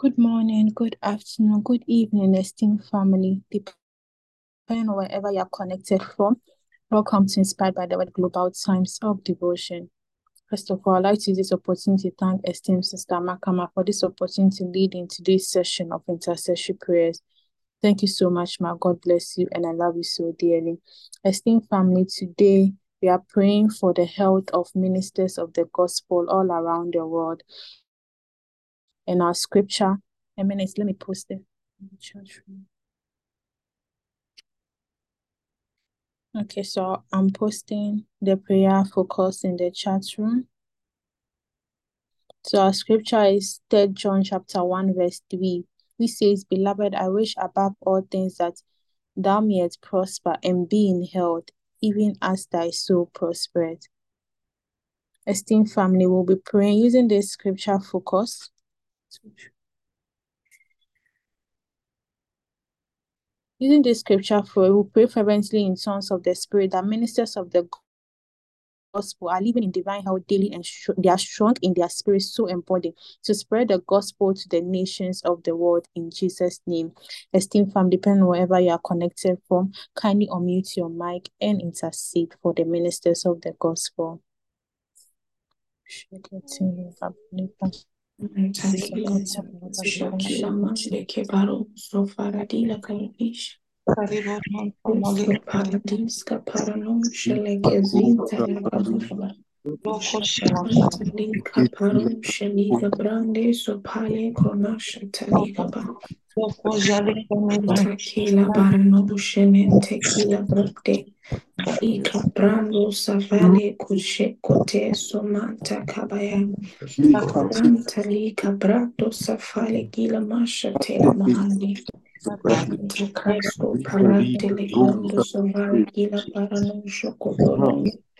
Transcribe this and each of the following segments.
Good morning, good afternoon, good evening, esteemed family, depending on wherever you're connected from. Welcome to Inspired by the Word Global Times of Devotion. First of all, I'd like to use this opportunity to thank esteemed Sister Makama for this opportunity to lead in today's session of intercessory prayers. Thank you so much, my God bless you, and I love you so dearly. Esteemed family, today we are praying for the health of ministers of the gospel all around the world in our scripture. A minute, let me post it. Okay, so I'm posting the prayer focus in the chat room. So our scripture is 3 John chapter 1, verse 3, which says, Beloved, I wish above all things that thou mayest prosper and be in health, even as thy soul prospereth. Esteemed family, will be praying using this scripture focus. Using this scripture for we pray fervently in tongues of the Spirit that ministers of the gospel are living in divine health daily and they are strong in their spirit, and body to spread the gospel to the nations of the world in Jesus' name. Esteemed fam, depending wherever you are connected from, kindly unmute your mic and intercede for the ministers of the gospel. Paradiska paranom shelegezinta Lika parum shalika brande so pale konasha talika ba. Takila barano shenen tekila brande. Ika brando savale kushe kote somanta kabaya. Branta lika brando safale gila masha tela mahandi. Branta Cristo parante le condo sovara gila parano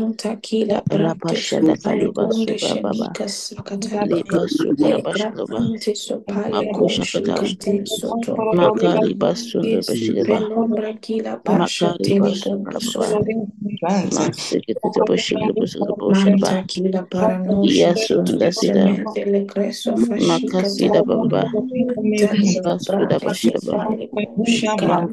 Makoto soko sheli prate sokomonto lo propisce Castatala cascia telemento sofale Ale soto parisha catena Manta kele cosa parisha satale grabando safale gonto fale Manta carisha Reconta kila brante sopale gonde shenika sakatale. Le grapante sopale koshikate soto. Makari basundra Esi bashiraba. penombra kila pasha Makari telegonda basundra sofale. Masikiti bashiraba bashiraba bashiraba. Manta kila paranosha Yasunda soto sida. semente le creso fashikata. Makasida baba. Manta kila Basuda brante bashiraba. sopale koshikata.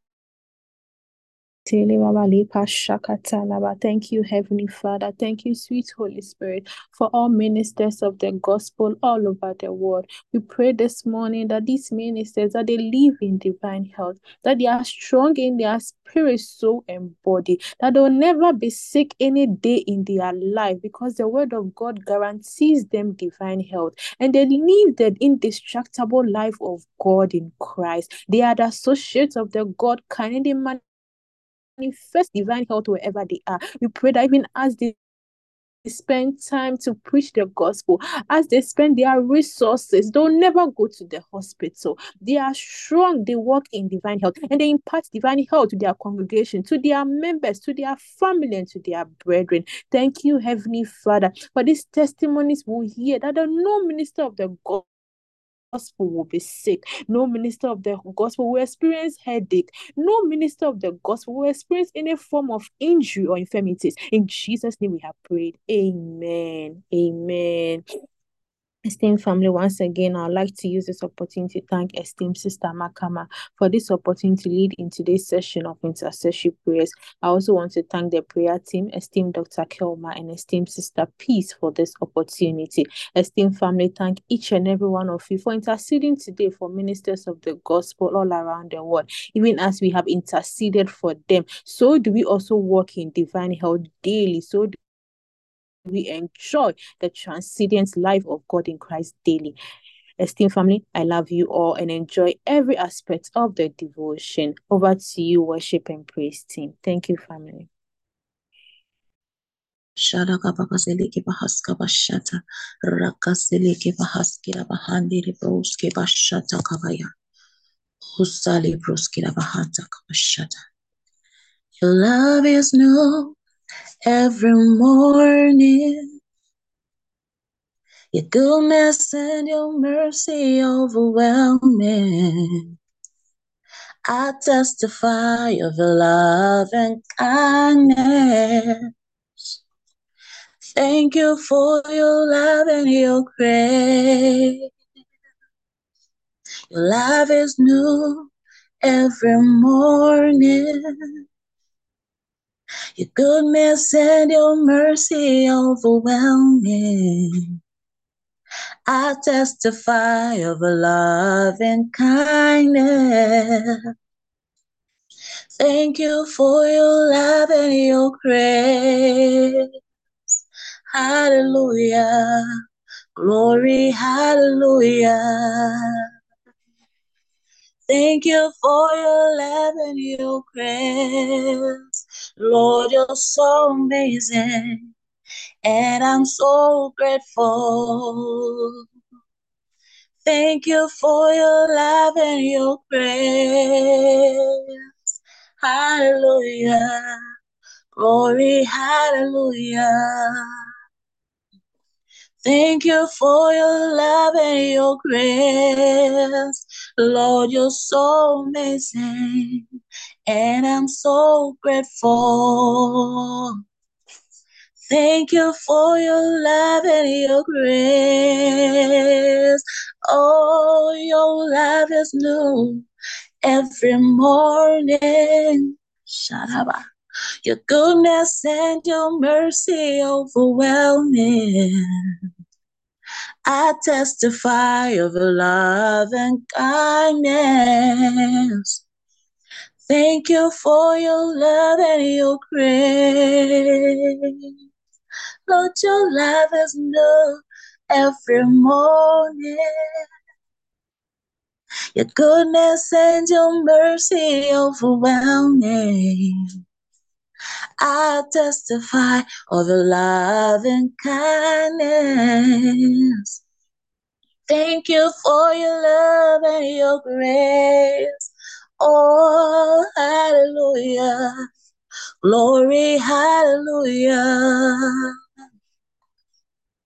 Thank you, Heavenly Father. Thank you, sweet Holy Spirit, for all ministers of the gospel all over the world. We pray this morning that these ministers that they live in divine health, that they are strong in their spirit, soul, and body, that they'll never be sick any day in their life because the word of God guarantees them divine health and they live the indestructible life of God in Christ. They are the associates of the God kind and they manifest divine health wherever they are. We pray that even as they spend time to preach the gospel, as they spend their resources, they'll never go to the hospital. They are strong, they work in divine health, and they impart divine health to their congregation, to their members, to their family, and to their brethren. Thank you, Heavenly Father, for these testimonies we'll hear that the no minister of the gospel gospel will be sick. No minister of the gospel will experience headache. No minister of the gospel will experience any form of injury or infirmities. In Jesus' name we have prayed. Amen. Amen. Esteemed family, once again, I'd like to use this opportunity to thank esteemed Sister Makama for this opportunity to lead in today's session of intercessory prayers. I also want to thank the prayer team, esteemed Dr. Kelma and esteemed Sister Peace for this opportunity. Esteemed family, thank each and every one of you for interceding today for ministers of the gospel all around the world. Even as we have interceded for them, so do we also walk in divine health daily. So we enjoy the transcendent life of God in Christ daily. Esteemed family, I love you all and enjoy every aspect of the devotion. Over to you, worship and praise team. Thank you, family. Bahaska bashata rakazeleke bahaskira bahandiri broske bashata kabaya husali bahata. Your love is new every morning. Your goodness and your mercy overwhelming. I testify of your love and kindness. Thank you for your love and your grace. Your love is new every morning. Your goodness and your mercy overwhelming. I testify of a love and kindness. Thank you for your love and your grace. Hallelujah. Glory, hallelujah. Thank you for your love and your grace. Lord, you're so amazing. And I'm so grateful. Thank you for your love and your grace. Hallelujah. Glory, hallelujah. Thank you for your love and your grace. Lord, you're so amazing. And I'm so grateful. Thank you for your love and your grace. Oh, your love is new every morning. Sharaba. Your goodness and your mercy overwhelming. I testify of your love and kindness. Thank you for your love and your grace. Lord, your love is new every morning. Your goodness and your mercy overwhelming. I testify of your love and kindness. Thank you for your love and your grace. Oh, hallelujah. Glory, hallelujah.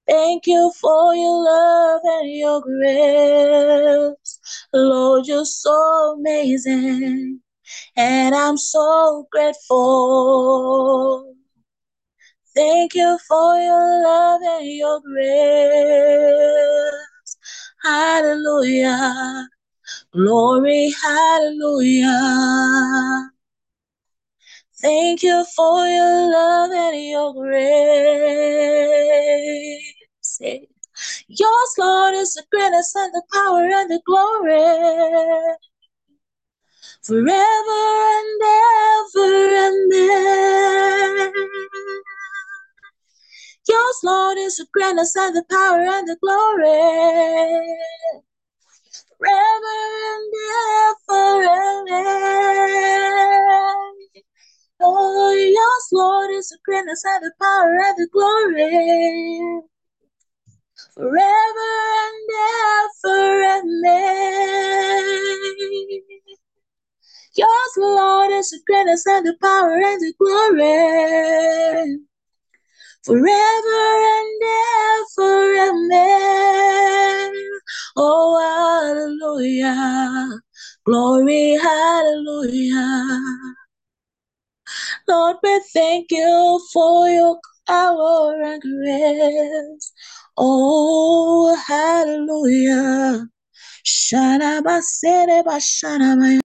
Thank you for your love and your grace. Lord, you're so amazing. And I'm so grateful. Thank you for your love and your grace. Hallelujah. Glory, hallelujah. Thank you for your love and your grace. Yours, Lord, is the greatness and the power and the glory. Forever and ever and ever. Yours, Lord, is the greatness and the power and the glory. Forever and ever and ever. Oh, yours, Lord, is the greatness and the power and the glory. Forever and ever and ever. Yours, Lord, is the greatness and the power and the glory. Forever and ever ever. Oh, hallelujah. Glory, hallelujah. Lord, we thank you for your power and grace. Oh, hallelujah. Shanabasere Bashanamaya. Wow,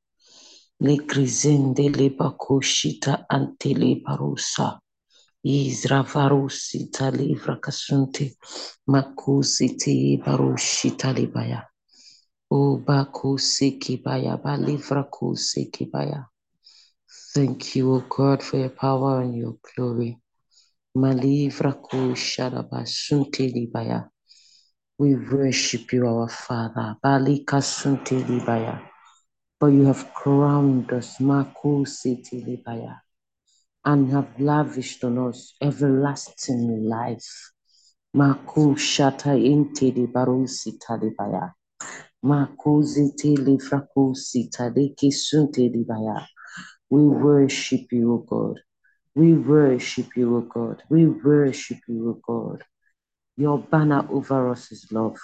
Le crisende le bakushita ante le barusa. Izravarusi talivra kasunte makusi te barushita libaya. O bakusi kibaya balivra kusi kibaya. Thank you, O God, for your power and your glory. Malivra kusharaba sunte libaya. We worship you, our Father. Balika sunte libaya. For you have crowned us, makusi libaya and have lavished on us everlasting life. Maku shata inte di barusi talibaya. Makuzi tili frakusi taliki sunte libaya. We worship you, O God. We worship you, O God. We worship you, O God. Your banner over us is love.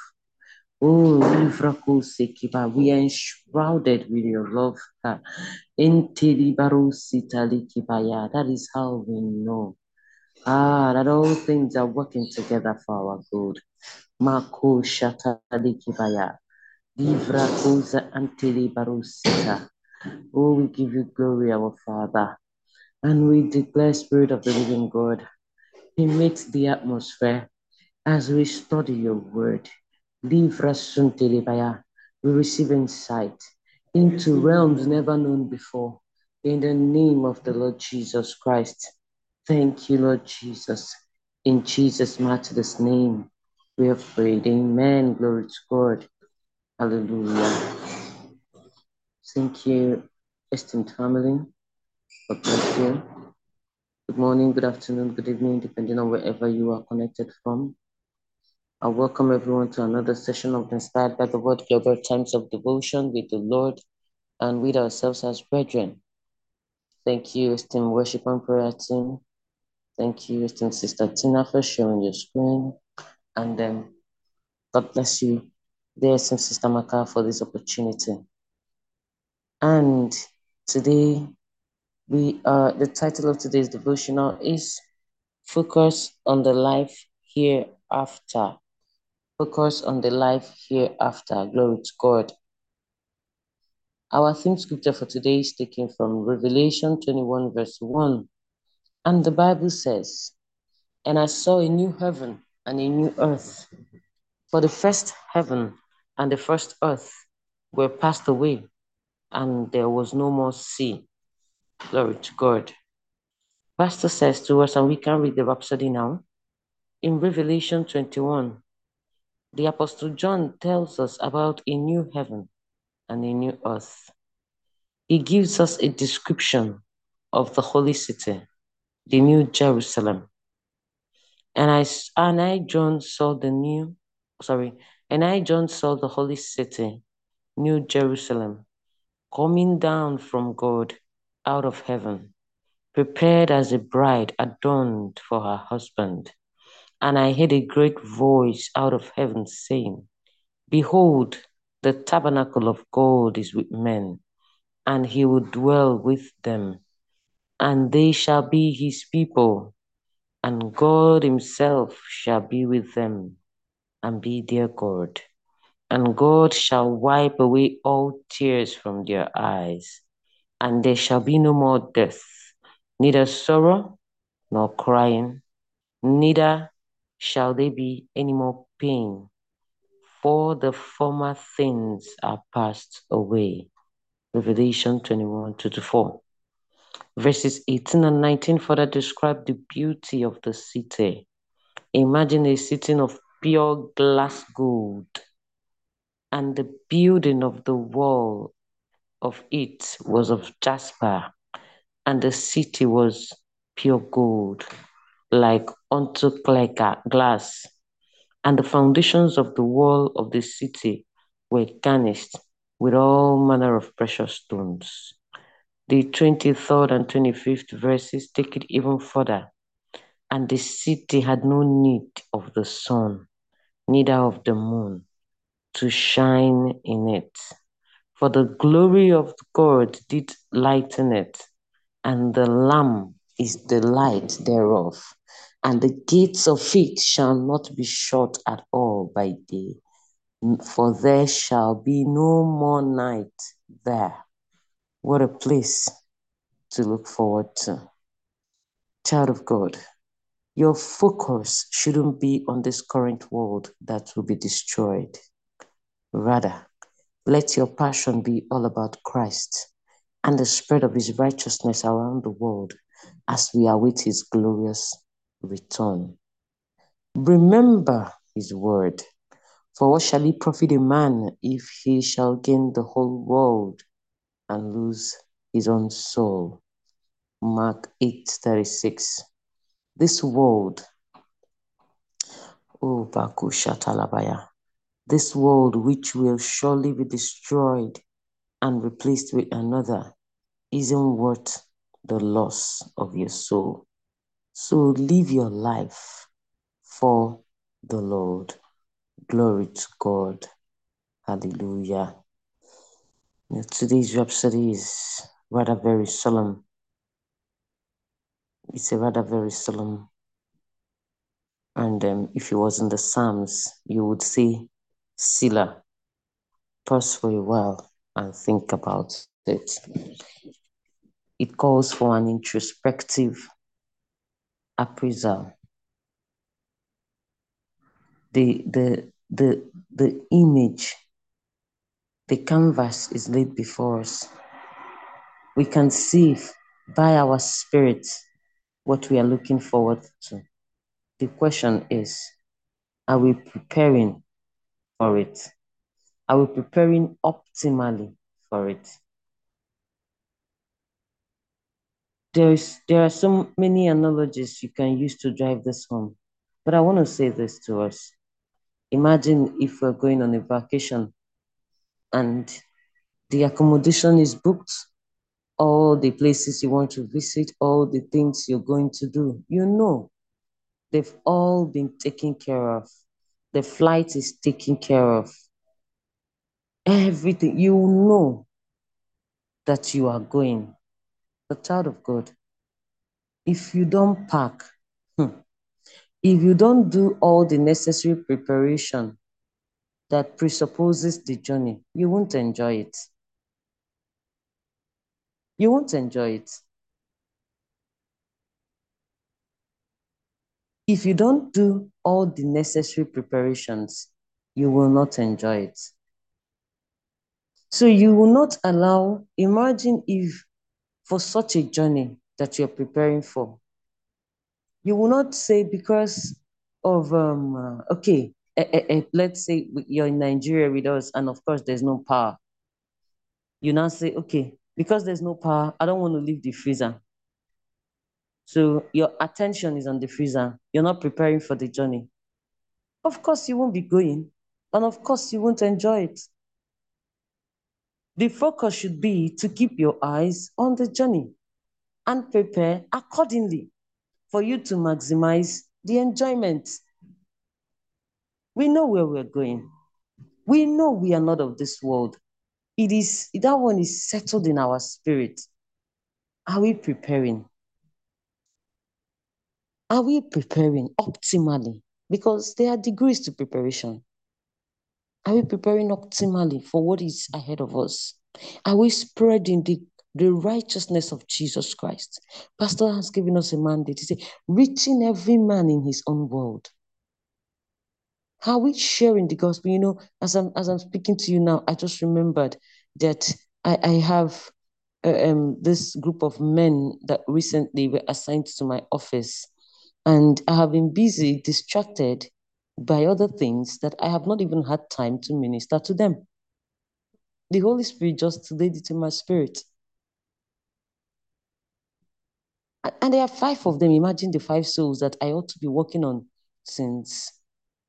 Oh. We are enshrouded with your love. That is how we know. Ah, that all things are working together for our good. Mako shatalikibaya. Livra kuza antilibarusita. Oh, we give you glory, our Father. And we declare, Spirit of the living God, permit the atmosphere as we study your word. We receive insight into realms never known before. In the name of the Lord Jesus Christ. Thank you, Lord Jesus. In Jesus' matchless name, we have prayed. Amen. Glory to God. Hallelujah. Thank you, esteemed family. God bless you. Good morning, good afternoon, good evening, depending on wherever you are connected from. I welcome everyone to another session of Inspired by the Word Global Times of Devotion with the Lord and with ourselves as brethren. Thank you, esteemed worship and prayer team. Thank you, esteemed Sister Tina, for sharing your screen. And um, God bless you, dear esteemed Sister Maka, for this opportunity. And today, we uh, the title of today's devotional is Focus on the Life Hereafter. Focus on the life hereafter. Glory to God. Our theme scripture for today is taken from Revelation 21, verse 1. And the Bible says, And I saw a new heaven and a new earth. For the first heaven and the first earth were passed away, and there was no more sea. Glory to God. Pastor says to us, and we can read the Rhapsody now. In Revelation 21, the Apostle John tells us about a new heaven and a new earth. He gives us a description of the holy city, the new Jerusalem. And I, and I, John, saw the new, sorry, and I, John, saw the holy city, New Jerusalem, coming down from God out of heaven, prepared as a bride adorned for her husband. And I heard a great voice out of heaven saying, Behold, the tabernacle of God is with men, and he will dwell with them, and they shall be his people, and God himself shall be with them, and be their God. And God shall wipe away all tears from their eyes, and there shall be no more death, neither sorrow nor crying, neither shall there be any more pain, for the former things are passed away. Revelation 21 24. Verses 18 and 19 further describe the beauty of the city. Imagine a city of pure glass gold, and the building of the wall of it was of jasper, and the city was pure gold, like unto glass. And the foundations of the wall of the city were garnished with all manner of precious stones. The 23rd and 25th verses take it even further. And the city had no need of the sun, neither of the moon, to shine in it. For the glory of God did lighten it, and the Lamb is the light thereof. And the gates of it shall not be shut at all by day, for there shall be no more night there. What a place to look forward to. Child of God, your focus shouldn't be on this current world that will be destroyed. Rather, let your passion be all about Christ and the spread of his righteousness around the world as we await his glorious return. Remember his word. For what shall it profit a man if he shall gain the whole world and lose his own soul? Mark 8:36. This world, oh Bakushatalabaya, this world which will surely be destroyed and replaced with another, isn't worth the loss of your soul. So live your life for the Lord. Glory to God. Hallelujah. Now, today's rhapsody is rather very solemn. It's a rather very solemn. And um, if it was in the Psalms, you would see Selah. Pause for a while and think about it. It calls for an introspective appraisal. The, the, the, the image, the canvas is laid before us. We can see by our spirit what we are looking forward to. The question is, are we preparing for it? Are we preparing optimally for it? There's, there are so many analogies you can use to drive this home, but I want to say this to us. Imagine if we're going on a vacation and the accommodation is booked, all the places you want to visit, all the things you're going to do. You know, they've all been taken care of. The flight is taken care of. Everything, you know that you are going. The child of God, if you don't pack, hmm, if you don't do all the necessary preparation that presupposes the journey, you won't enjoy it. You won't enjoy it. If you don't do all the necessary preparations, you will not enjoy it. So you will not allow, imagine if for such a journey that you're preparing for, you will not say because of, um, uh, okay, eh, eh, eh, let's say you're in Nigeria with us, and of course there's no power. You now say, okay, because there's no power, I don't want to leave the freezer. So your attention is on the freezer. You're not preparing for the journey. Of course, you won't be going, and of course, you won't enjoy it. The focus should be to keep your eyes on the journey and prepare accordingly for you to maximize the enjoyment. We know where we're going. We know we are not of this world. It is that one is settled in our spirit. Are we preparing? Are we preparing optimally? Because there are degrees to preparation. Are we preparing optimally for what is ahead of us? Are we spreading the, the righteousness of Jesus Christ? Pastor has given us a mandate to say, reaching every man in his own world. How are we sharing the gospel? You know, as I'm as I'm speaking to you now, I just remembered that I, I have uh, um, this group of men that recently were assigned to my office. And I have been busy, distracted by other things that I have not even had time to minister to them. The Holy Spirit just laid it in my spirit. And there are five of them. Imagine the five souls that I ought to be working on since,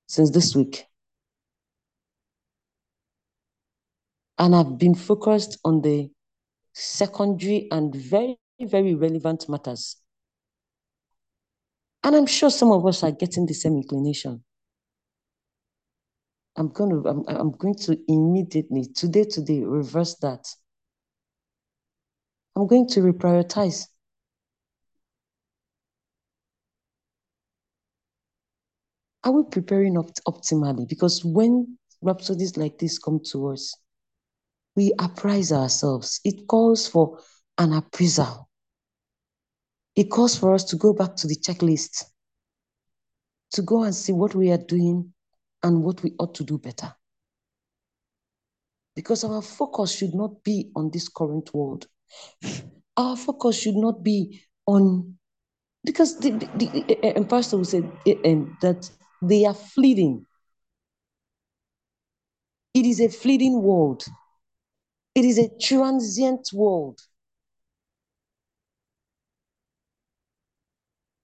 since this week. And I've been focused on the secondary and very, very relevant matters. And I'm sure some of us are getting the same inclination. I'm going to, I'm, I'm going to immediately, today, today, reverse that. I'm going to reprioritize. Are we preparing opt- optimally? Because when rhapsodies like this come to us, we apprise ourselves. It calls for an appraisal. It calls for us to go back to the checklist, to go and see what we are doing and what we ought to do better. Because our focus should not be on this current world. Our focus should not be on, because the, the, and eh, eh, Pastor will say and that they are fleeting. It is a fleeting world. It is a transient world.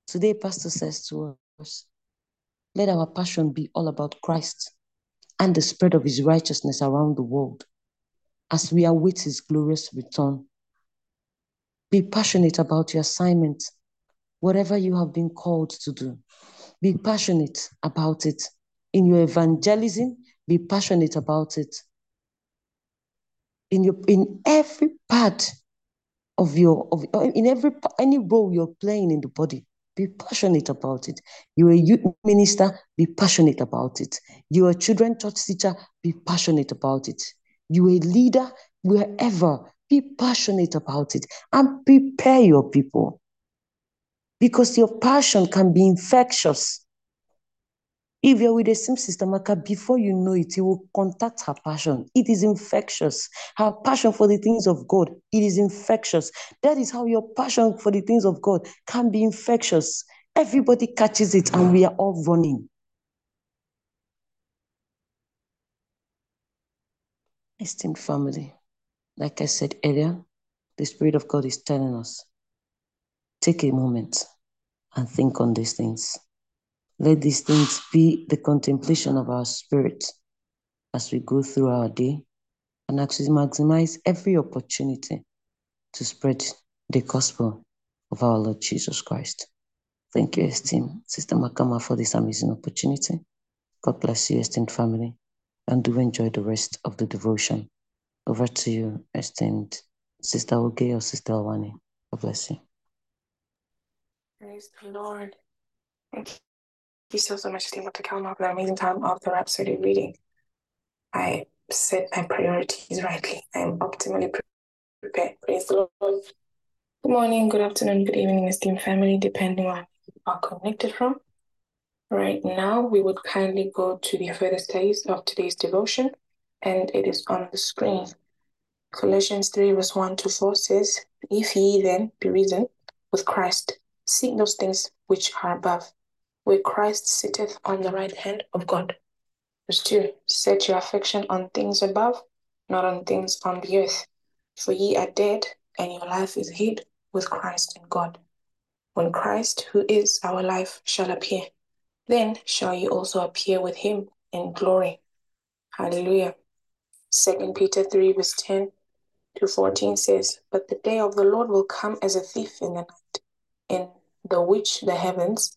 Today, Pastor says to us, let our passion be all about Christ and the spread of his righteousness around the world as we await his glorious return. Be passionate about your assignment, whatever you have been called to do. Be passionate about it. In your evangelism, be passionate about it. In your in every part of your of in every any role you're playing in the body, be passionate about it. You're a youth minister, be passionate about it. You're a children church teacher, be passionate about it. You're a leader, wherever, be passionate about it and prepare your people. Because your passion can be infectious. If you're with the same sister Maka, before you know it, you will contact her passion. It is infectious. Her passion for the things of God, it is infectious. That is how your passion for the things of God can be infectious. Everybody catches it and we are all running. Esteemed family, like I said earlier, the Spirit of God is telling us take a moment and think on these things. Let these things be the contemplation of our spirit as we go through our day and actually maximize every opportunity to spread the gospel of our Lord Jesus Christ. Thank you, esteemed Sister Makama, for this amazing opportunity. God bless you, esteemed family, and do enjoy the rest of the devotion. Over to you, esteemed Sister Oge or Sister Awani. God bless you. Praise the Lord. Thank you so, so much, come up with an amazing time of the Rhapsody reading. I set my priorities rightly. I'm optimally prepared. Praise the Lord. Good morning, good afternoon, good evening, esteemed family, depending on where you are connected from. Right now, we would kindly go to the further studies of today's devotion, and it is on the screen. Colossians 3, verse 1 to 4 says, If ye then be risen with Christ, seek those things which are above, where Christ sitteth on the right hand of God. Verse 2 Set your affection on things above, not on things on the earth. For ye are dead, and your life is hid with Christ in God. When Christ, who is our life, shall appear, then shall ye also appear with him in glory. Hallelujah. 2 Peter 3, verse 10 to 14 says, But the day of the Lord will come as a thief in the night, in the which the heavens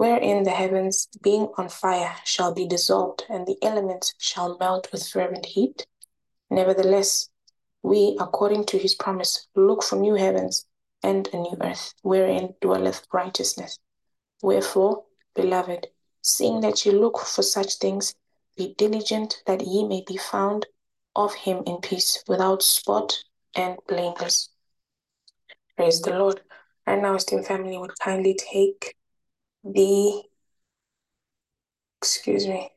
wherein the heavens, being on fire, shall be dissolved, and the elements shall melt with fervent heat? Nevertheless, we, according to his promise, look for new heavens and a new earth, wherein dwelleth righteousness. Wherefore, beloved, seeing that ye look for such things, be diligent that ye may be found of him in peace, without spot and blameless. Praise the Lord. And now, esteemed family, would kindly take the, excuse me,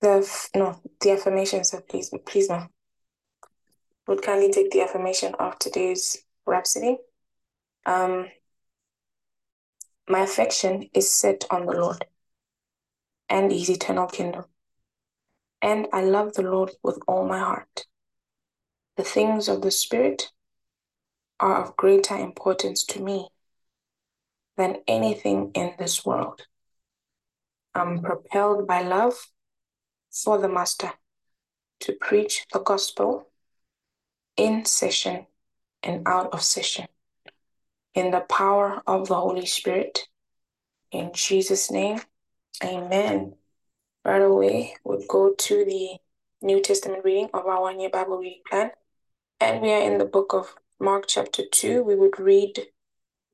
the, no, the affirmations, please, please, ma'am. Would kindly take the affirmation of today's Rhapsody. Um, my affection is set on the Lord and his eternal kingdom. And I love the Lord with all my heart. The things of the Spirit are of greater importance to me than anything in this world. I'm propelled by love for the Master to preach the gospel in session and out of session in the power of the Holy Spirit. In Jesus' name, amen. Right away, we'll go to the New Testament reading of our one year Bible reading plan. And we are in the book of Mark, chapter 2. We would read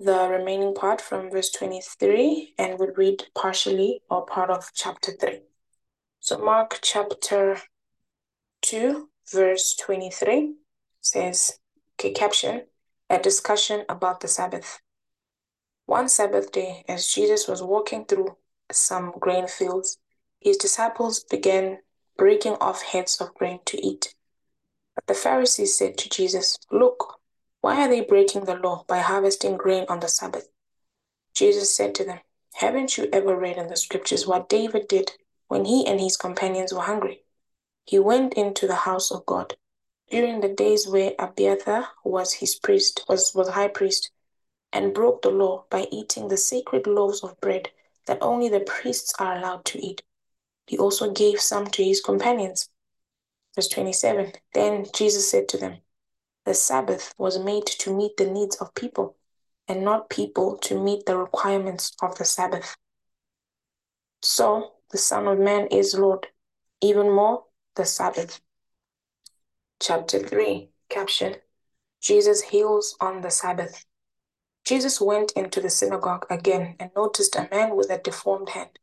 the remaining part from verse 23 and would read partially or part of chapter 3. So, Mark chapter 2, verse 23 says, okay, caption, a discussion about the Sabbath. One Sabbath day, as Jesus was walking through some grain fields, his disciples began breaking off heads of grain to eat. But the Pharisees said to Jesus, Look, why are they breaking the law by harvesting grain on the Sabbath? Jesus said to them, Haven't you ever read in the scriptures what David did when he and his companions were hungry? He went into the house of God during the days where Abiathar was his priest, was, was high priest, and broke the law by eating the sacred loaves of bread that only the priests are allowed to eat. He also gave some to his companions. Verse 27 Then Jesus said to them, The Sabbath was made to meet the needs of people, and not people to meet the requirements of the Sabbath. So the Son of Man is Lord, even more the Sabbath. Chapter 3 Caption Jesus heals on the Sabbath. Jesus went into the synagogue again and noticed a man with a deformed hand.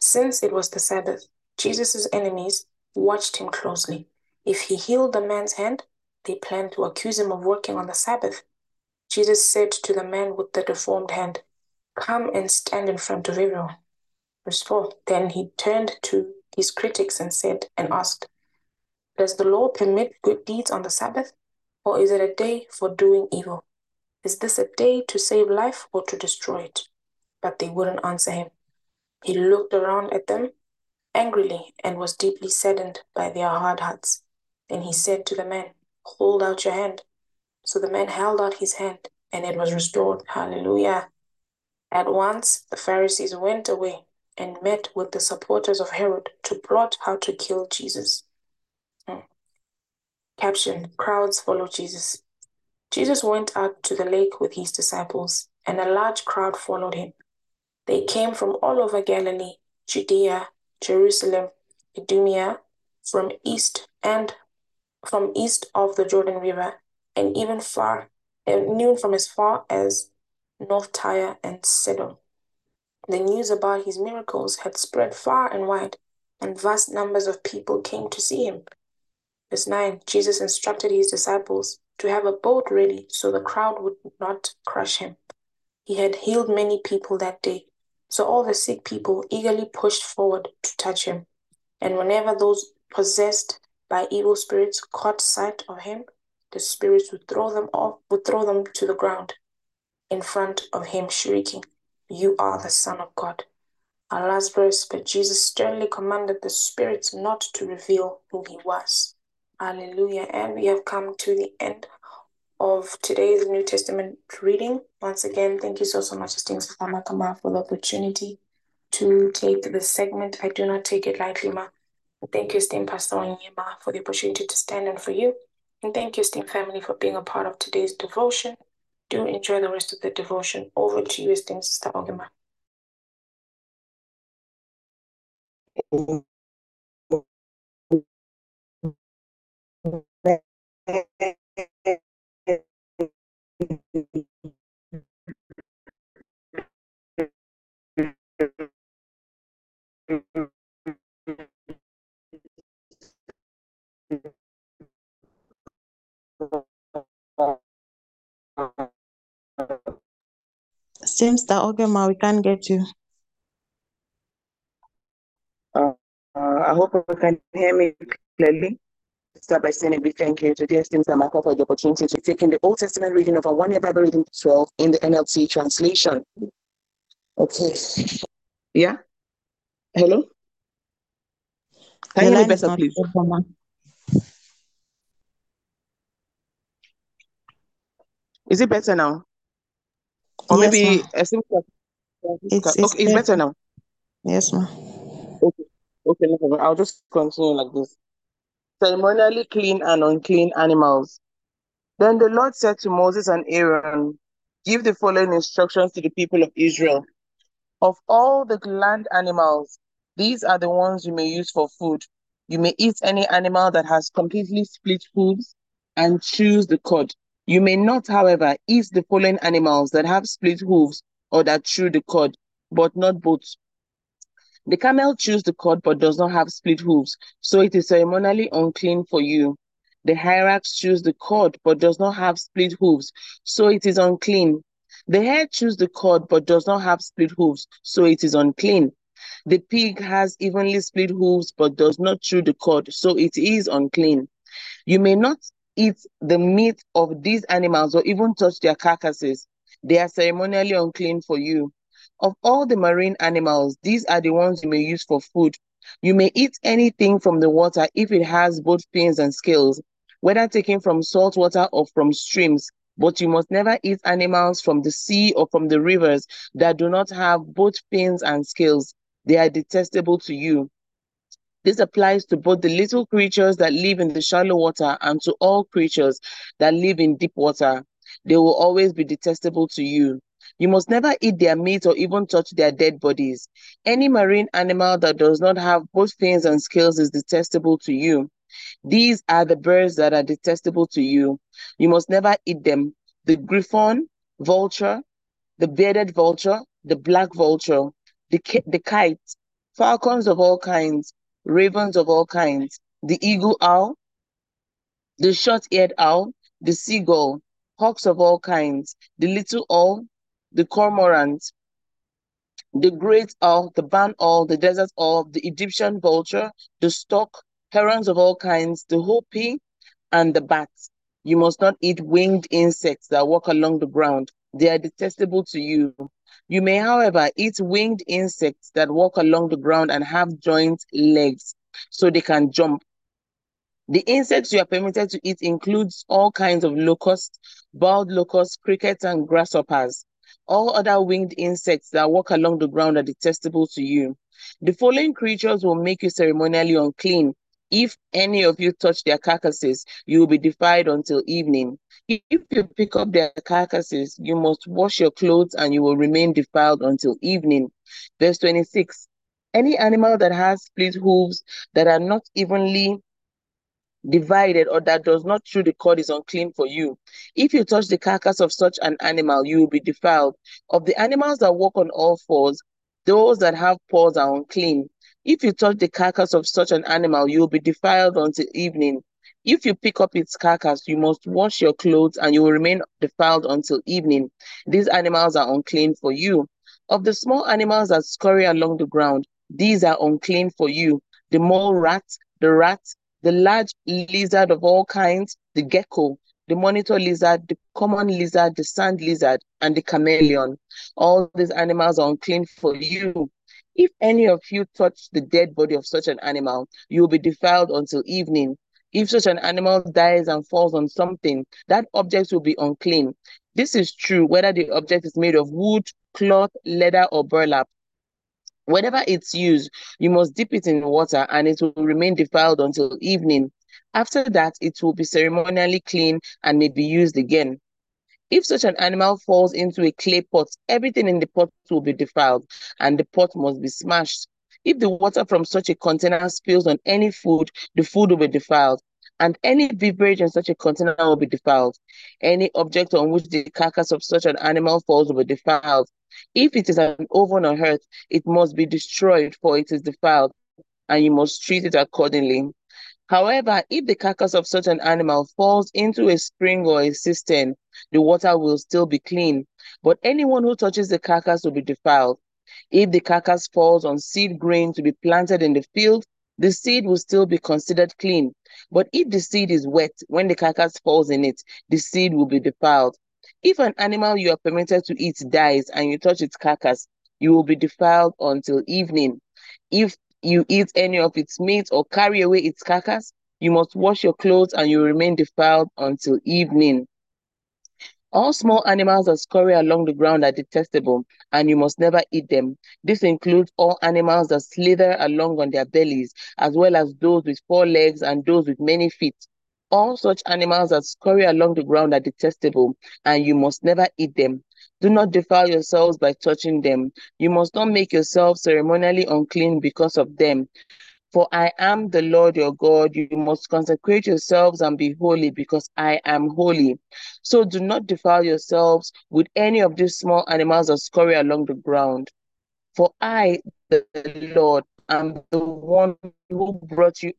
Since it was the Sabbath, Jesus' enemies watched him closely. If he healed the man's hand, they planned to accuse him of working on the Sabbath. Jesus said to the man with the deformed hand, Come and stand in front of everyone. Verse 4 Then he turned to his critics and said, and asked, Does the law permit good deeds on the Sabbath, or is it a day for doing evil? Is this a day to save life or to destroy it? But they wouldn't answer him. He looked around at them angrily and was deeply saddened by their hard hearts. Then he said to the man, Hold out your hand. So the man held out his hand, and it was restored. Hallelujah. At once the Pharisees went away and met with the supporters of Herod to plot how to kill Jesus. Hmm. Caption Crowds follow Jesus. Jesus went out to the lake with his disciples, and a large crowd followed him. They came from all over Galilee, Judea, Jerusalem, Idumea, from east and from east of the Jordan River, and even far, and even from as far as North Tyre and Sidon. The news about his miracles had spread far and wide, and vast numbers of people came to see him. Verse 9 Jesus instructed his disciples to have a boat ready so the crowd would not crush him. He had healed many people that day, so all the sick people eagerly pushed forward to touch him. And whenever those possessed by evil spirits caught sight of him, the spirits would throw them off, would throw them to the ground in front of him, shrieking, You are the Son of God. Our last verse, but Jesus sternly commanded the spirits not to reveal who he was. Hallelujah. And we have come to the end of today's New Testament reading. Once again, thank you so, so much, esteemed Mama Kama, for the opportunity to take this segment. I do not take it lightly, Ma. Thank you, esteemed Pastor Onyema, for the opportunity to stand in for you. And thank you, esteemed family, for being a part of today's devotion. Do enjoy the rest of the devotion. Over to you, esteemed Sister Ogema. Sister Ogema, we can't get you. Uh, uh, I hope you can hear me clearly. Start by saying a big thank you to the esteemed Samaka for the opportunity to take in the Old Testament reading of our one year Bible reading 12 in the NLT translation. Okay. Yeah? Hello? Can you hear me better, please? Is it better now? Or yes, maybe ma. a simple. It's, it's, okay, it's better now. Yes, ma. Okay, okay, no problem. I'll just continue like this. Ceremonially clean and unclean animals. Then the Lord said to Moses and Aaron, Give the following instructions to the people of Israel. Of all the land animals, these are the ones you may use for food. You may eat any animal that has completely split hooves and chews the cud. You may not, however, eat the following animals that have split hooves or that chew the cud, but not both. The camel chews the cud but does not have split hooves, so it is ceremonially unclean for you. The hyrax chews the cud but does not have split hooves, so it is unclean. The hare chews the cud but does not have split hooves, so it is unclean. The pig has evenly split hooves but does not chew the cud, so it is unclean. You may not eat the meat of these animals or even touch their carcasses. They are ceremonially unclean for you. Of all the marine animals, these are the ones you may use for food. You may eat anything from the water if it has both fins and scales, whether taken from salt water or from streams. But you must never eat animals from the sea or from the rivers that do not have both fins and scales. They are detestable to you. This applies to both the little creatures that live in the shallow water and to all creatures that live in deep water. They will always be detestable to you. You must never eat their meat or even touch their dead bodies. Any marine animal that does not have both fins and scales is detestable to you. These are the birds that are detestable to you. You must never eat them. The griffon, vulture, the bearded vulture, the black vulture, the, the kite, falcons of all kinds, ravens of all kinds, the eagle owl, the short-eared owl, the seagull, hawks of all kinds, the little owl, the cormorant, the great owl, the barn owl, the desert owl, the Egyptian vulture, the stork, herons of all kinds, the hoopoe, and the bats. You must not eat winged insects that walk along the ground. They are detestable to you. You may, however, eat winged insects that walk along the ground and have joint legs so they can jump. The insects you are permitted to eat includes all kinds of locusts, bald locusts, crickets, and grasshoppers. All other winged insects that walk along the ground are detestable to you. The following creatures will make you ceremonially unclean. If any of you touch their carcasses, you will be defiled until evening. If you pick up their carcasses, you must wash your clothes and you will remain defiled until evening. Verse 26 Any animal that has split hooves that are not evenly divided or that does not chew the cord is unclean for you. If you touch the carcass of such an animal, you will be defiled. Of the animals that walk on all fours, those that have paws are unclean. If you touch the carcass of such an animal, you will be defiled until evening. If you pick up its carcass, you must wash your clothes and you will remain defiled until evening. These animals are unclean for you. Of the small animals that scurry along the ground, these are unclean for you. The mole rat, the rat, the large lizard of all kinds, the gecko, the monitor lizard, the common lizard, the sand lizard, and the chameleon. All these animals are unclean for you. If any of you touch the dead body of such an animal, you will be defiled until evening. If such an animal dies and falls on something, that object will be unclean. This is true whether the object is made of wood, cloth, leather, or burlap. Whenever it's used, you must dip it in water and it will remain defiled until evening. After that, it will be ceremonially clean and may be used again. If such an animal falls into a clay pot, everything in the pot will be defiled and the pot must be smashed. If the water from such a container spills on any food, the food will be defiled, and any beverage in such a container will be defiled. Any object on which the carcass of such an animal falls will be defiled. If it is an oven or hearth, it must be destroyed, for it is defiled, and you must treat it accordingly. However, if the carcass of such an animal falls into a spring or a cistern, the water will still be clean. But anyone who touches the carcass will be defiled. If the carcass falls on seed grain to be planted in the field, the seed will still be considered clean. But if the seed is wet when the carcass falls in it, the seed will be defiled. If an animal you are permitted to eat dies and you touch its carcass, you will be defiled until evening. If you eat any of its meat or carry away its carcass, you must wash your clothes and you remain defiled until evening. All small animals that scurry along the ground are detestable, and you must never eat them. This includes all animals that slither along on their bellies, as well as those with four legs and those with many feet. All such animals that scurry along the ground are detestable, and you must never eat them. Do not defile yourselves by touching them. You must not make yourselves ceremonially unclean because of them. For I am the Lord your God. You must consecrate yourselves and be holy because I am holy. So do not defile yourselves with any of these small animals that scurry along the ground. For I, the Lord, am the one who brought you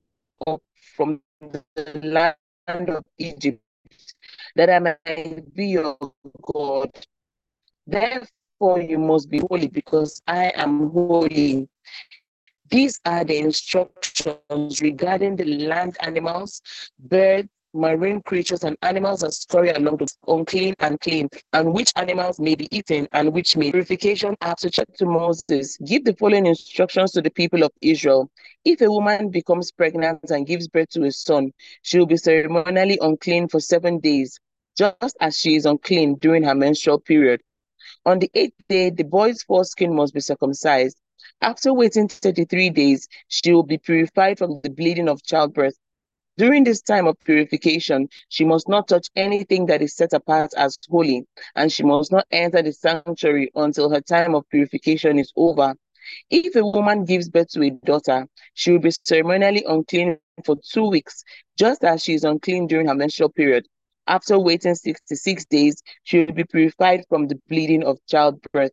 up from the land of Egypt, that I might be your God. Therefore, you must be holy because I am holy. These are the instructions regarding the land animals, birds, marine creatures, and animals that scurry along the unclean and clean, and which animals may be eaten and which may. Purification after check to Moses. Give the following instructions to the people of Israel. If a woman becomes pregnant and gives birth to a son, she will be ceremonially unclean for seven days, just as she is unclean during her menstrual period. On the eighth day, the boy's foreskin must be circumcised. After waiting 33 days, she will be purified from the bleeding of childbirth. During this time of purification, she must not touch anything that is set apart as holy, and she must not enter the sanctuary until her time of purification is over. If a woman gives birth to a daughter, she will be ceremonially unclean for two weeks, just as she is unclean during her menstrual period. After waiting 66 days, she will be purified from the bleeding of childbirth.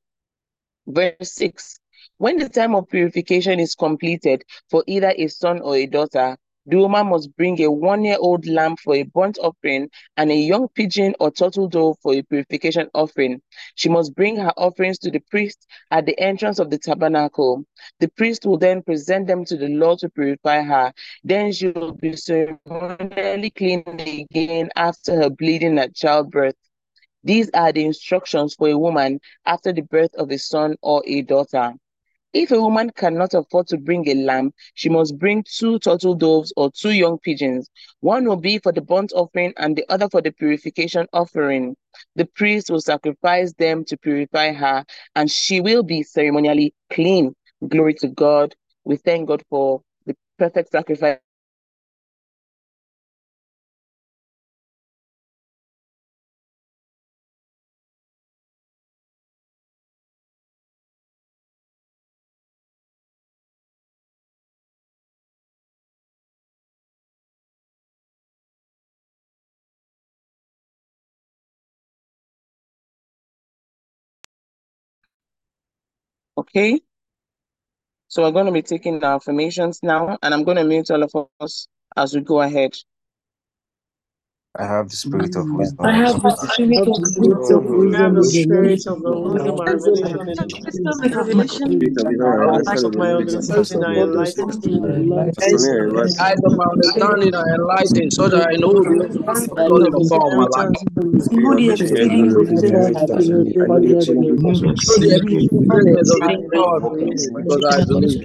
Verse 6 when the time of purification is completed for either a son or a daughter, the woman must bring a one year old lamb for a burnt offering and a young pigeon or turtle dove for a purification offering. She must bring her offerings to the priest at the entrance of the tabernacle. The priest will then present them to the Lord to purify her. Then she will be ceremonially clean again after her bleeding at childbirth. These are the instructions for a woman after the birth of a son or a daughter. If a woman cannot afford to bring a lamb, she must bring two turtle doves or two young pigeons. One will be for the burnt offering and the other for the purification offering. The priest will sacrifice them to purify her, and she will be ceremonially clean. Glory to God. We thank God for the perfect sacrifice. Okay. So we're going to be taking the affirmations now, and I'm going to mute all of us as we go ahead. I have the spirit of wisdom. I have the spirit of wisdom. I have the spirit of the wisdom and revelation in the light of my understanding and enlightenment. Eyes of my understanding. Are enlightened so that I know the study before my life. Through the experience of the power of peace, because I believe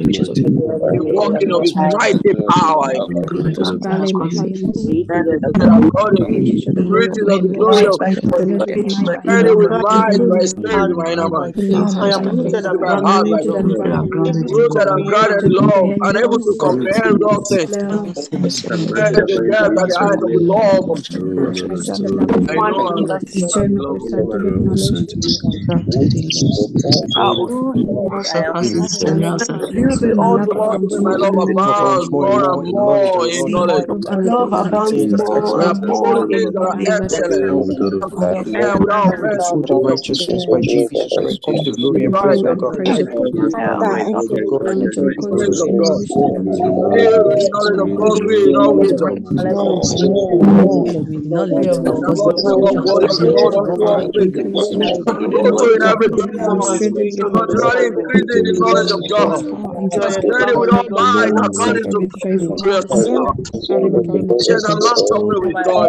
the working of his mighty power. Riches of. I am rooted and love, unable to the love love and. Love all things that are excellent, and without rest. fruit of righteousness by Jesus Christ comes the glory and praise of God. Praise of God. The of God with all wisdom. Also in every continually increasing the knowledge of God. Sustaining with all might according to your power. Yes, and long suffering with joy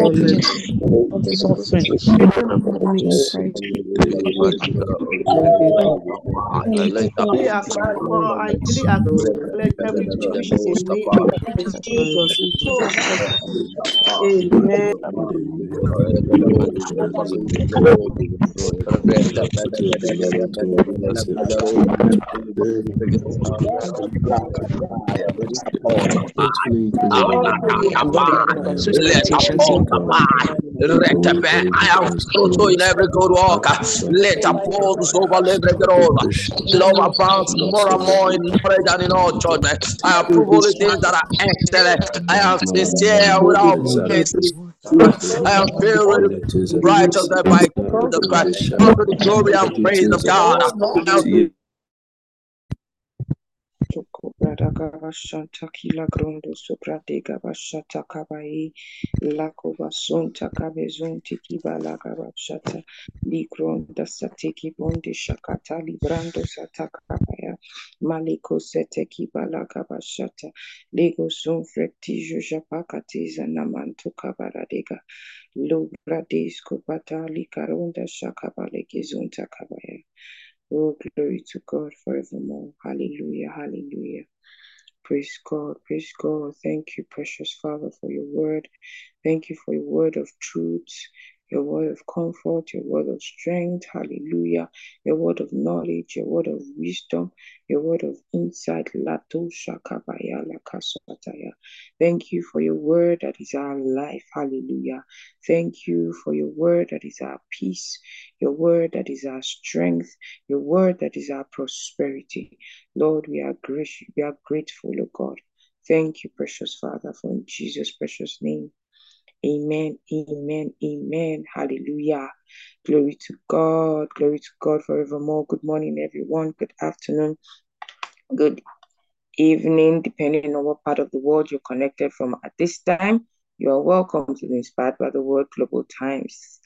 I really acknowledge every Jewish in me and Jesus. Amen. I am so in every good walk. Let up walls over every road. Love abounds more and more in knowledge and in all judgment. I approve all the things that are excellent. I am sincere without. I am filled with righteousness by Jesus Christ. To the glory and praise of God. I am Bradagavashanta kila grondo sobradega vashata kabai lako vasonta kabezonti kibala gavashata ligronda sateki bondi shakata librando satakabaya maliko sete kibala gavashata lego son frektijo japakatiza namanto kabaradega lobradesko batali karonda shakabale gezonta kabaya Oh, glory to God forevermore. Hallelujah, hallelujah. Praise God, praise God. Thank you, precious Father, for your word. Thank you for your word of truth, your word of comfort, your word of strength. Hallelujah. Your word of knowledge, your word of wisdom, your word of insight. Lato shakabaya lakasataya. Thank you for your word that is our life. Hallelujah. Thank you for your word that is our peace, your word that is our strength, your word that is our prosperity. Lord, we are gracious, we are grateful, O God. Thank you, precious Father, for in Jesus' precious name. Amen, amen, amen. Hallelujah. Glory to God, glory to God forevermore. Good morning, everyone. Good afternoon, good evening, depending on what part of the world you're connected from at this time. You are welcome to the Inspired by the Word Global Times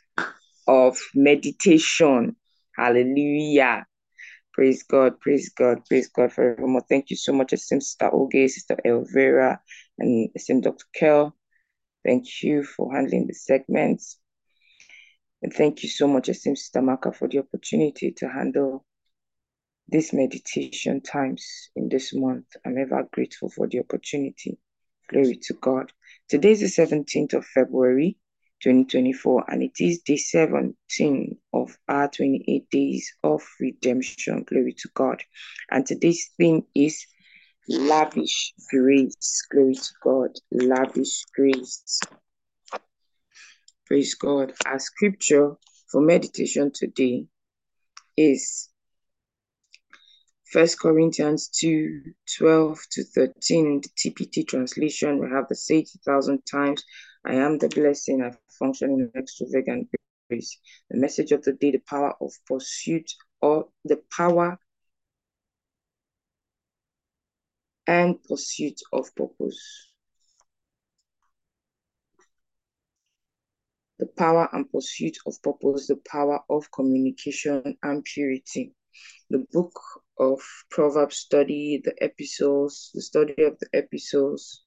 of Meditation. Hallelujah. Praise God, praise God, praise God forevermore. Thank you so much, Sister Oge, Sister Elvira, and esteemed Dr. Kel. Thank you for handling the segments. And thank you so much, esteemed Sister Maka, for the opportunity to handle this meditation times in this month. I'm ever grateful for the opportunity. Glory to God. Today is the 17th of February, 2024, and it is day 17 of our 28 days of redemption. Glory to God. And today's theme is lavish grace. Glory to God. Lavish grace. Praise God. Our scripture for meditation today is First Corinthians 2 12 to 13 in the TPT translation. We have the say it a thousand times. I am the blessing. I function in extravagant grace. The message of the day, the power of pursuit or the power and pursuit of purpose. The power and pursuit of purpose, the power of communication and purity. The book of Proverbs study, the epistles, the study of the epistles.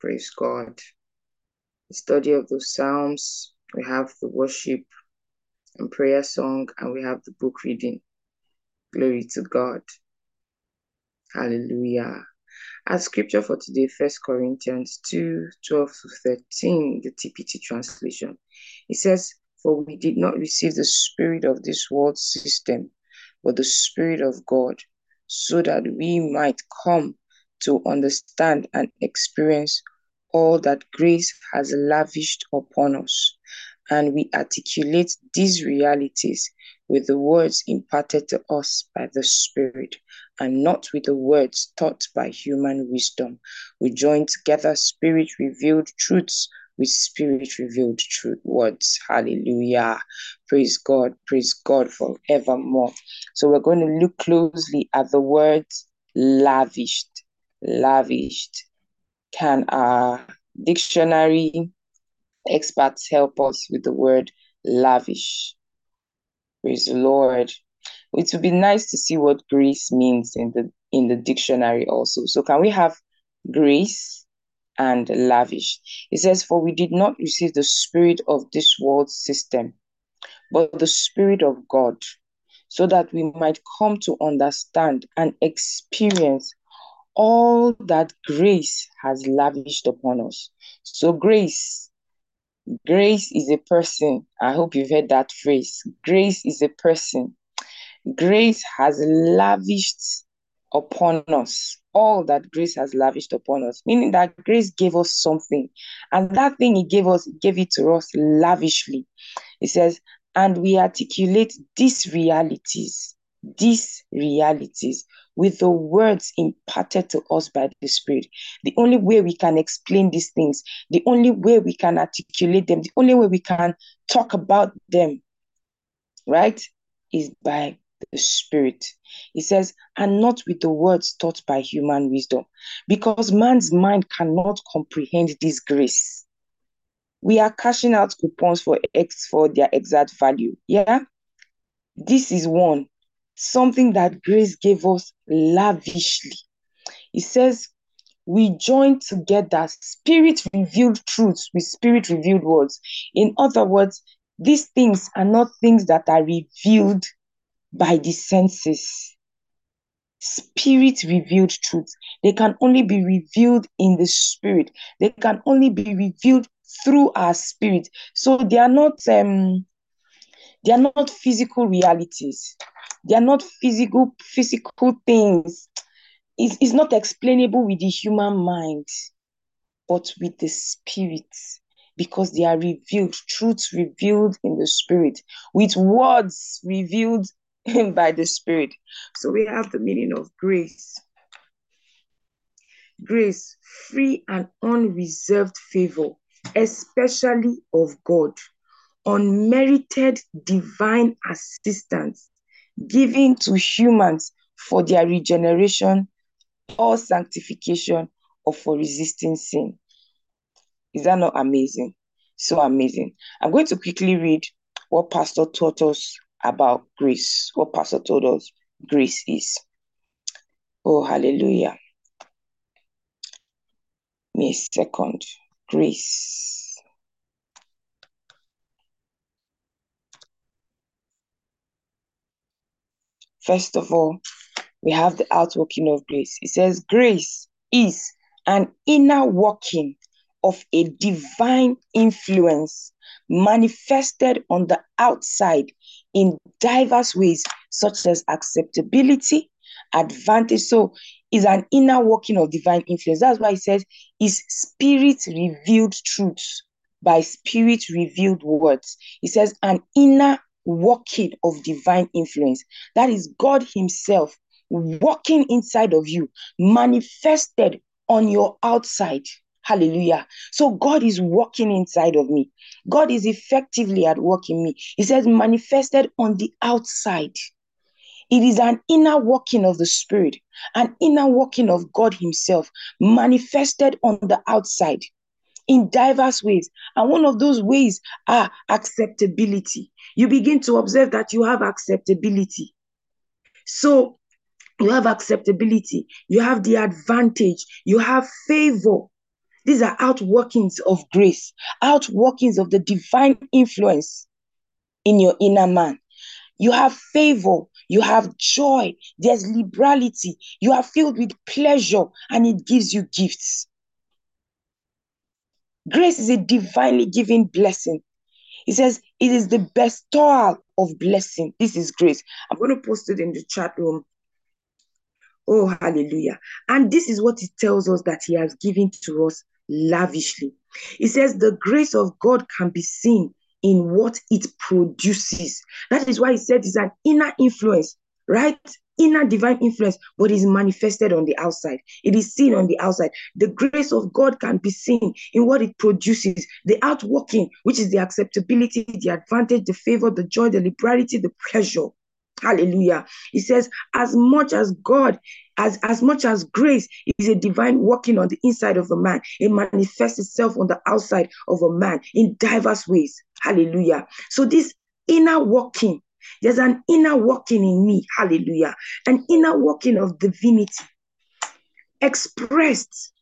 Praise God. The study of the Psalms, we have the worship and prayer song, and we have the book reading. Glory to God. Hallelujah. Our scripture for today, 1 Corinthians 2 12 to 13, the TPT translation. It says, For we did not receive the spirit of this world system, but the spirit of God, so that we might come to understand and experience all that grace has lavished upon us. And we articulate these realities with the words imparted to us by the Spirit and not with the words taught by human wisdom. We join together spirit revealed truths with spirit revealed truth words. Hallelujah. Praise God. Praise God forevermore. So we're going to look closely at the words lavished. Lavished. Can our dictionary experts help us with the word lavish? Praise the Lord. It would be nice to see what grace means in the in the dictionary also. So can we have grace and lavish? It says, For we did not receive the spirit of this world system, but the spirit of God, so that we might come to understand and experience all that grace has lavished upon us. So grace Grace is a person. I hope you've heard that phrase. Grace is a person. Grace has lavished upon us all that grace has lavished upon us, meaning that grace gave us something. And that thing He gave us, He gave it to us lavishly. He says, and we articulate these realities, these realities with the words imparted to us by the Spirit. The only way we can explain these things, the only way we can articulate them, the only way we can talk about them, right, is by the Spirit. He says, and not with the words taught by human wisdom, because man's mind cannot comprehend this grace. We are cashing out coupons for X for their exact value. Yeah. This is one something that grace gave us lavishly. He says, we join together spirit revealed truths with spirit revealed words. In other words, these things are not things that are revealed by the senses. Spirit revealed truths. They can only be revealed in the spirit. They can only be revealed through our spirit. So they are not um they are not physical realities. They are not physical physical things. It's, it's not explainable with the human mind, but with the spirit, because they are revealed, truths revealed in the spirit, with words revealed by the spirit. So we have the meaning of grace. Grace, free and unreserved favor, especially of God, unmerited divine assistance given to humans for their regeneration or sanctification or for resisting sin. Is that not amazing? So amazing. I'm going to quickly read what Pastor taught us about grace, what Pastor told us grace is. Oh, hallelujah. Me second. Grace. First of all, we have the outworking of grace. It says, Grace is an inner working of a divine influence manifested on the outside in diverse ways, such as acceptability, advantage. So, is an inner working of divine influence. That's why it says, is spirit revealed truths by spirit revealed words. It says, an inner working of divine influence. That is God Himself working inside of you, manifested on your outside. Hallelujah. So God is working inside of me. God is effectively at work in me. He says, manifested on the outside. It is an inner working of the Spirit, an inner working of God Himself, manifested on the outside in diverse ways. And one of those ways are acceptability. You begin to observe that you have acceptability. So you have acceptability, you have the advantage, you have favor. These are outworkings of grace, outworkings of the divine influence in your inner man. You have favor. You have joy. There's liberality. You are filled with pleasure and it gives you gifts. Grace is a divinely given blessing. He says it is the bestowal of blessing. This is grace. I'm going to post it in the chat room. Oh, hallelujah. And this is what it tells us that he has given to us lavishly. He says the grace of God can be seen in what it produces. That is why he said it's an inner influence, right? Inner divine influence, but is manifested on the outside. It is seen on the outside. The grace of God can be seen in what it produces, the outworking, which is the acceptability, the advantage, the favor, the joy, the liberality, the pleasure. Hallelujah. He says, as much as God, as, as much as grace is a divine working on the inside of a man, it manifests itself on the outside of a man in diverse ways. Hallelujah. So this inner working, there's an inner working in me. Hallelujah. An inner working of divinity expressed.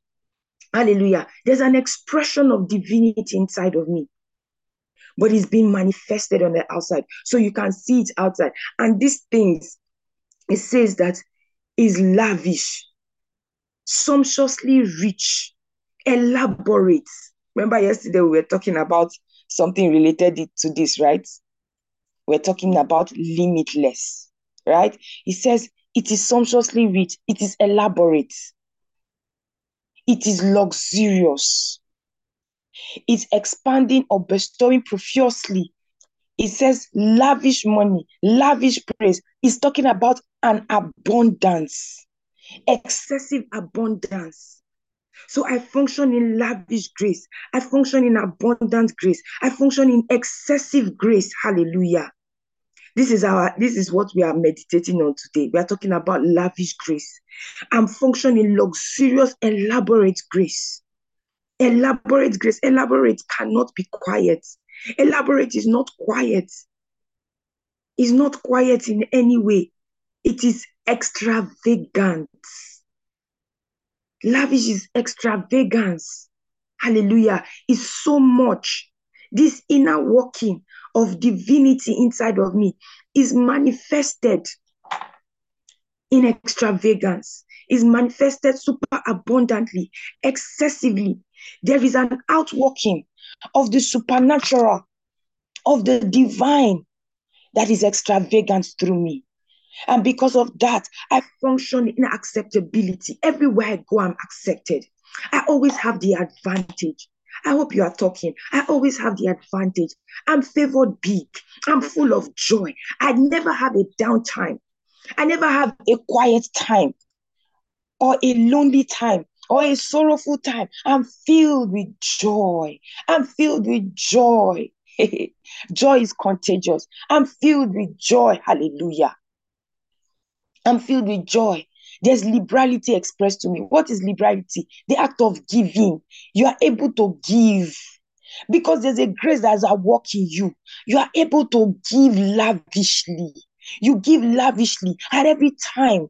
Hallelujah. There's an expression of divinity inside of me but it's being manifested on the outside. So you can see it outside. And these things, it says that is lavish, sumptuously rich, elaborate. Remember, yesterday we were talking about something related to this, right? We're talking about limitless, right? He says it is sumptuously rich, it is elaborate, it is luxurious, it's expanding or bestowing profusely. It says lavish money, lavish praise. It's talking about an abundance, excessive abundance. So I function in lavish grace. I function in abundant grace. I function in excessive grace. Hallelujah. This is our this is what we are meditating on today. We are talking about lavish grace. I'm functioning luxurious, elaborate grace. Elaborate grace. Elaborate cannot be quiet. Elaborate is not quiet. Is not quiet in any way. It is extravagant. Lavish is extravagance. Hallelujah. It's so much. This inner working of divinity inside of me is manifested in extravagance, is manifested super abundantly, excessively. There is an outworking of the supernatural, of the divine that is extravagant through me. And because of that, I function in acceptability. Everywhere I go, I'm accepted. I always have the advantage. I hope you are talking. I always have the advantage. I'm favored big. I'm full of joy. I never have a downtime. I never have a quiet time or a lonely time or a sorrowful time. I'm filled with joy. I'm filled with joy. joy is contagious. I'm filled with joy. Hallelujah. I'm filled with joy. There's liberality expressed to me. What is liberality? The act of giving. You are able to give because there's a grace that is at work in you. You are able to give lavishly. You give lavishly at every time.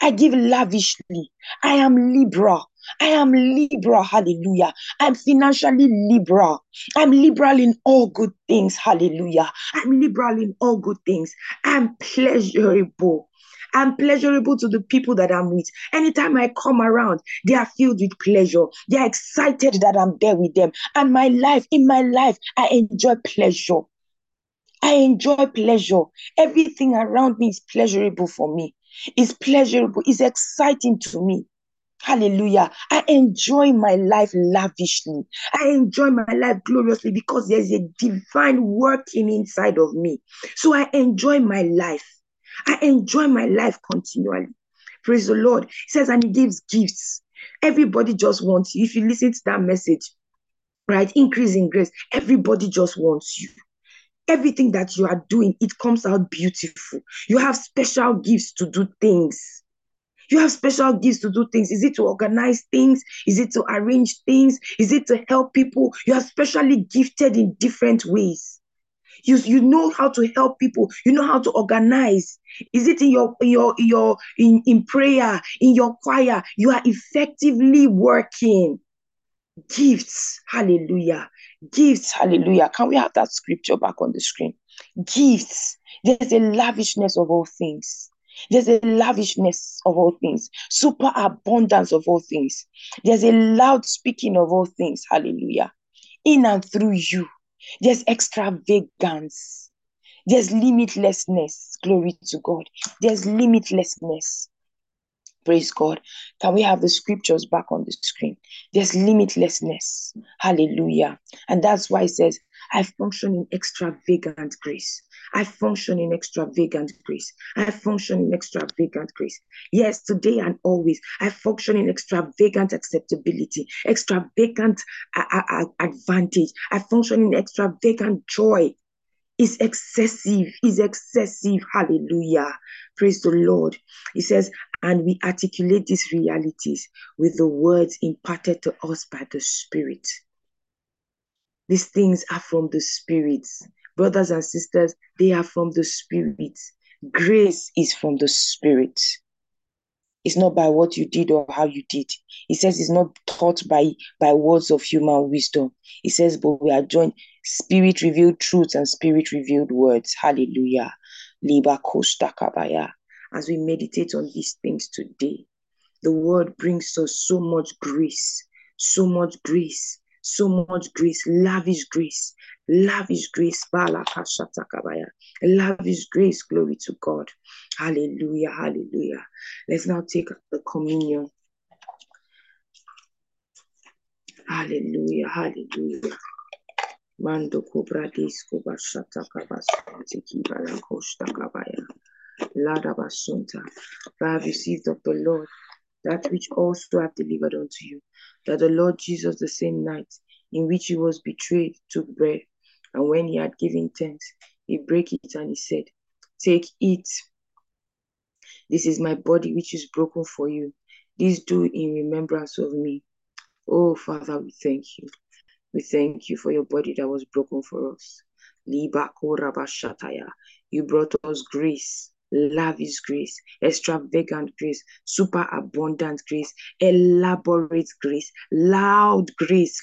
I give lavishly. I am liberal. I am liberal. Hallelujah. I'm financially liberal. I'm liberal in all good things. Hallelujah. I'm liberal in all good things. I'm pleasurable. I'm pleasurable to the people that I'm with. Anytime I come around, they are filled with pleasure. They are excited that I'm there with them. And my life, in my life, I enjoy pleasure. I enjoy pleasure. Everything around me is pleasurable for me. It's pleasurable. It's exciting to me. Hallelujah. I enjoy my life lavishly. I enjoy my life gloriously because there's a divine working inside of me. So I enjoy my life. I enjoy my life continually. Praise the Lord. He says, and He gives gifts. Everybody just wants you. If you listen to that message, right? Increase in grace. Everybody just wants you. Everything that you are doing, it comes out beautiful. You have special gifts to do things. You have special gifts to do things. Is it to organize things? Is it to arrange things? Is it to help people? You are specially gifted in different ways. You, you know how to help people. You know how to organize. Is it in your your your in, in prayer, in your choir? You are effectively working. Gifts, hallelujah. Gifts, hallelujah. Can we have that scripture back on the screen? gifts. There's a lavishness of all things. There's a lavishness of all things, super abundance of all things. There's a loud speaking of all things. Hallelujah. In and through you, there's extravagance. There's limitlessness. Glory to God. There's limitlessness. Praise God. Can we have the scriptures back on the screen? There's limitlessness. Hallelujah. And that's why it says, I function in extravagant grace. I function in extravagant grace. I function in extravagant grace. Yes, today and always, I function in extravagant acceptability, extravagant uh, uh, advantage. I function in extravagant joy. Is excessive, is excessive. Hallelujah. Praise the Lord. He says, and we articulate these realities with the words imparted to us by the Spirit. These things are from the Spirit. Brothers and sisters, they are from the Spirit. Grace is from the Spirit. It's not by what you did or how you did. He says it's not taught by, by words of human wisdom. He says, but we are joined spirit revealed truths and spirit revealed words. Hallelujah. Liba. As we meditate on these things today, the word brings us so much grace, so much grace, so much grace, lavish grace, lavish grace, lavish grace, glory to God. Hallelujah, hallelujah. Let's now take the communion. Hallelujah, hallelujah. Mando cobra disco bashata kabasante kibala koshta kabaya. Lada basunta. I have received of the Lord that which also have delivered unto you, that the Lord Jesus, the same night in which he was betrayed, took bread, and when he had given thanks, he brake it and he said, Take it. This is my body which is broken for you. This do in remembrance of me. Oh, Father, we thank you. We thank you for your body that was broken for us. You brought us grace lavish grace, extravagant grace, super abundant grace, elaborate grace, loud grace.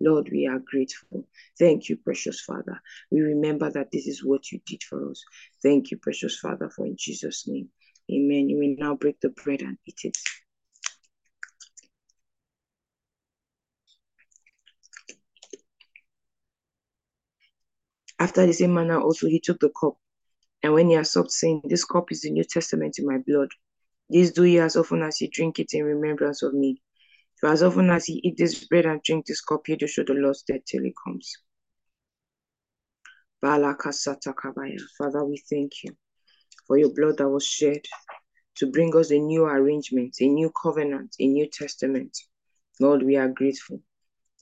Lord, we are grateful. Thank you, precious Father. We remember that this is what you did for us. Thank you, precious Father, for in Jesus' name. Amen. You will now break the bread and eat it. After the same manner also he took the cup, and when he had supped, saying, This cup is the New Testament in my blood. This do ye as often as ye drink it in remembrance of me. For as often as ye eat this bread and drink this cup, ye do show the Lord's death till he comes. Father, we thank you for your blood that was shed to bring us a new arrangement, a new covenant, a new testament. Lord, we are grateful.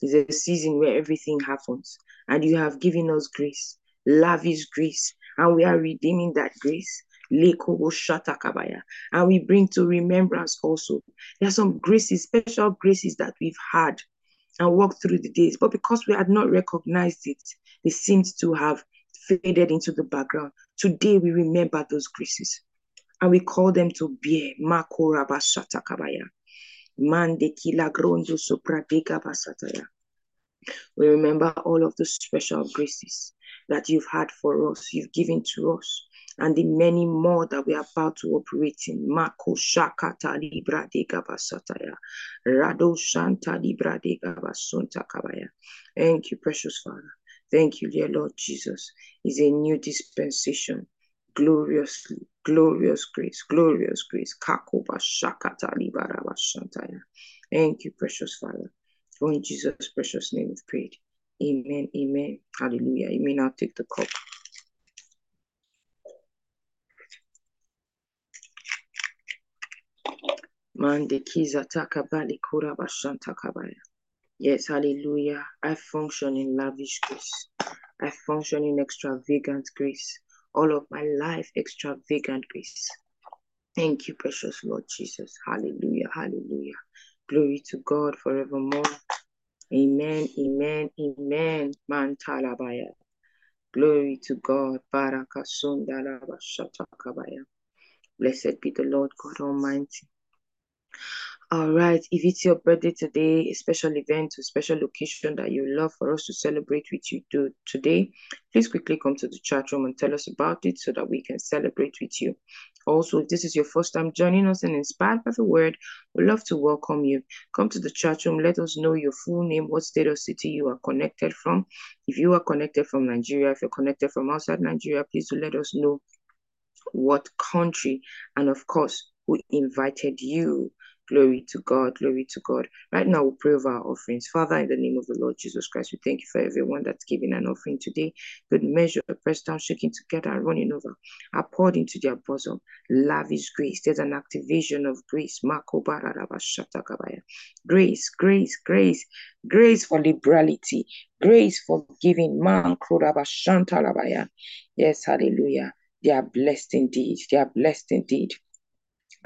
It's a season where everything happens, and you have given us grace, lavish grace, and we are redeeming that grace. And we bring to remembrance also. There are some graces, special graces that we've had and walked through the days, but because we had not recognized it, they seemed to have faded into the background. Today we remember those graces and we call them to bear. Kila grondo sopradeka basataya. We remember all of the special graces that you've had for us, you've given to us, and the many more that we are about to operate in. Mako shakata libra de basataya. Rado shanta libra de basunta kabaya. Thank you, precious Father. Thank you, dear Lord Jesus. It's a new dispensation gloriously, glorious grace, glorious grace. Kakoba shakata shantaya. Thank you, precious Father. For in Jesus' precious name we've prayed. Amen, amen. Hallelujah. You may now take the cup. Yes, hallelujah. I function in lavish grace. I function in extravagant grace. All of my life, extravagant grace. Thank you, precious Lord Jesus. Hallelujah, hallelujah. Glory to God forevermore. Amen, amen, amen. Man talabaya. Glory to God. Blessed be the Lord God Almighty. All right. If it's your birthday today, a special event, a special location that you love for us to celebrate with you do today, please quickly come to the chat room and tell us about it so that we can celebrate with you. Also, if this is your first time joining us and inspired by the word, we'd love to welcome you. Come to the chat room, let us know your full name, what state or city you are connected from. If you are connected from Nigeria, if you're connected from outside Nigeria, please do let us know what country, and of course, who invited you. Glory to God, glory to God. Right now, we'll pray over our offerings. Father, in the name of the Lord Jesus Christ, we thank you for everyone that's giving an offering today. Good measure, pressed down, shaking together, running over. I poured into their bosom. Lavish grace. There's an activation of grace. Grace, grace, grace, grace for liberality, grace for giving. Man, Yes, hallelujah. They are blessed indeed. They are blessed indeed.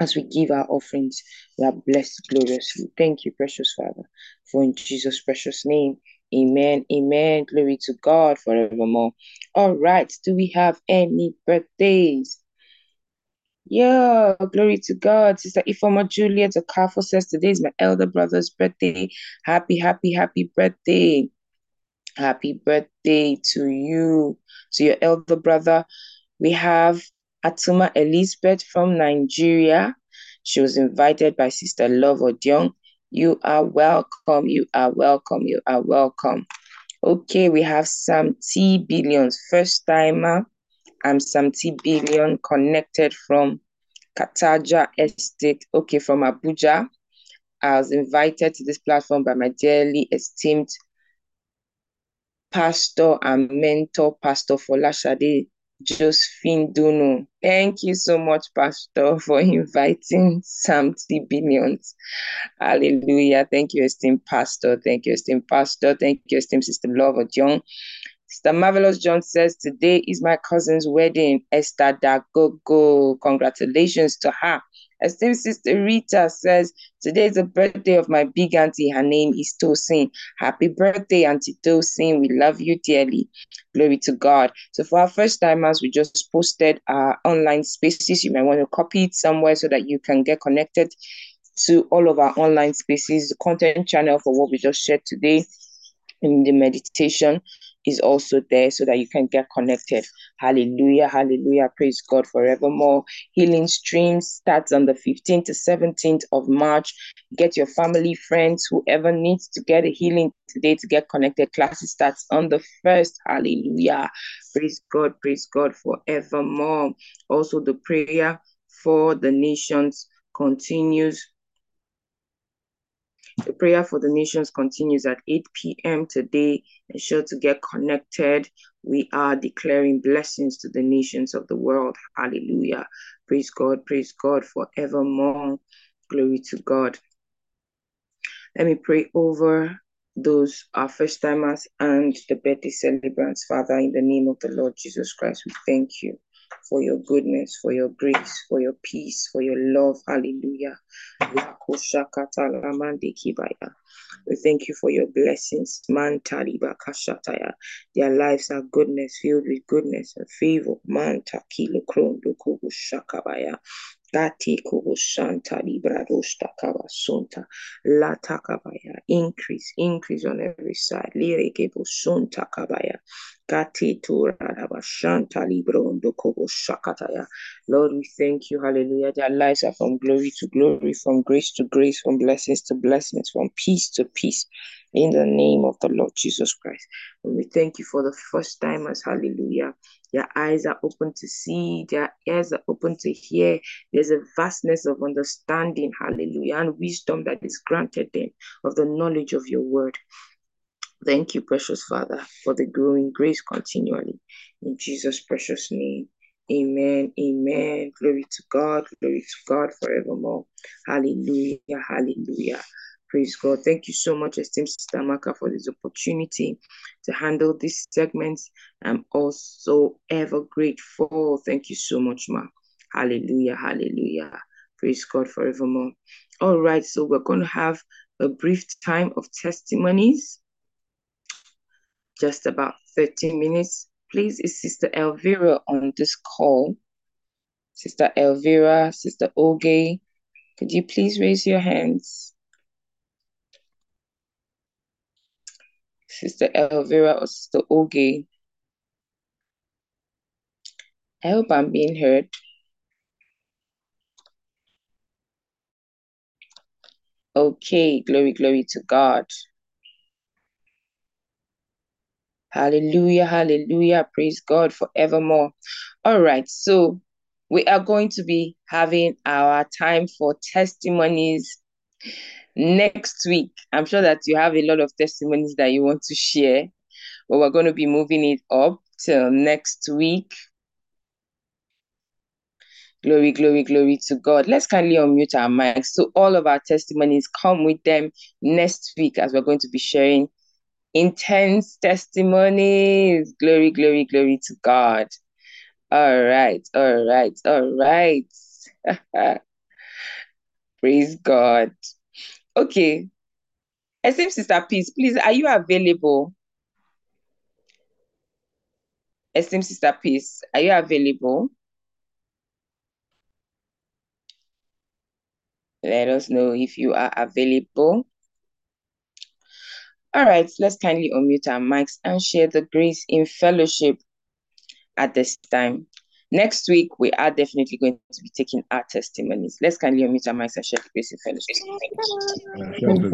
As we give our offerings, we are blessed gloriously. Thank you, precious Father, for in Jesus' precious name. Amen. Amen. Glory to God forevermore. All right. Do we have any birthdays? Yeah, glory to God. Sister Ifoma Juliet Okafo says today is my elder brother's birthday. Happy, happy, happy birthday. Happy birthday to you, to your elder brother. We have Atuma Elizabeth from Nigeria. She was invited by Sister Love Odion. You are welcome. You are welcome. You are welcome. Okay, we have Sam T. Billions, first timer. I'm Sam T. Billion, connected from Kataja Estate, okay, from Abuja. I was invited to this platform by my dearly esteemed pastor and mentor, Pastor Folashade Josephine Dono. Thank you so much, Pastor, for inviting Sam T. Billions. Hallelujah. Thank you, esteemed Pastor. Thank you, esteemed Pastor. Thank you, esteemed Sister Lover John. Sister Marvelous John says, Today is my cousin's wedding, Esther Dagogo. Congratulations to her. Esteemed Sister Rita says, Today is the birthday of my big auntie. Her name is Tosin. Happy birthday, Auntie Tosin. We love you dearly. Glory to God. So, for our first timers, we just posted our online spaces. You might want to copy it somewhere so that you can get connected to all of our online spaces, the content channel for what we just shared today in the meditation is also there so that you can get connected. Hallelujah, hallelujah. Praise God forevermore. Healing streams starts on the 15th to 17th of March. Get your family, friends, whoever needs to get a healing today to get connected. Classes starts on the 1st. Hallelujah. Praise God, praise God forevermore. Also, the prayer for the nations continues the prayer for the nations continues at 8 p.m. today. Ensure to get connected. We are declaring blessings to the nations of the world. Hallelujah. Praise God. Praise God forevermore. Glory to God. Let me pray over those our first timers and the birthday celebrants. Father, in the name of the Lord Jesus Christ, we thank you for your goodness, for your grace, for your peace, for your love. Hallelujah. We thank you for your blessings. Man taliba kashataya. Their lives are goodness, filled with goodness and favor. Man takilo krondo kubu shakabaya. Gati kubu shanta libradoshta kabasunta. La takabaya. Increase, increase on every side. Lire kebu sunta kabaya. Lord, we thank you. Hallelujah. Their lives are from glory to glory, from grace to grace, from blessings to blessings, from peace to peace. In the name of the Lord Jesus Christ. And we thank you for the first timers. Hallelujah. Their eyes are open to see, their ears are open to hear. There's a vastness of understanding, hallelujah, and wisdom that is granted them of the knowledge of your word. Thank you, precious Father, for the growing grace continually. In Jesus' precious name. Amen. Amen. Glory to God. Glory to God forevermore. Hallelujah. Hallelujah. Praise God. Thank you so much, esteemed Sister Maka, for this opportunity to handle this segment. I'm also ever grateful. Thank you so much, Ma. Hallelujah. Hallelujah. Praise God forevermore. All right, so we're going to have a brief time of testimonies, just about 30 minutes. Please, is Sister Elvira on this call? Sister Elvira, Sister Oge, Could you please raise your hands? Sister Elvira or Sister Oge. I hope I'm being heard. Okay, glory, glory to God. Hallelujah, hallelujah. Praise God forevermore. All right, so we are going to be having our time for testimonies next week. I'm sure that you have a lot of testimonies that you want to share, but we're going to be moving it up till next week. Glory, glory, glory to God. Let's kindly unmute our mics. So all of our testimonies come with them next week as we're going to be sharing intense testimonies. Glory, glory, glory to God. All right, all right, all right. Praise God. Okay. Esteemed Sister Peace, please, are you available? Esteemed Sister Peace, are you available? Let us know if you are available. All right, let's kindly unmute our mics and share the grace in fellowship at this time. Next week, we are definitely going to be taking our testimonies. Let's kindly unmute our mics and share the grace in fellowship. The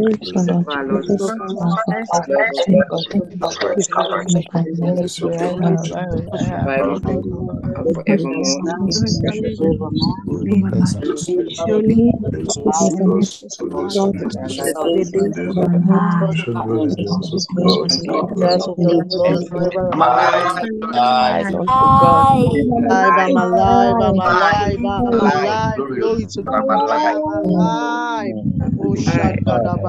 grace Alive, I'm alive, I'm alive, I'm alive. Glory to God. I'm alive. Oh, shut up,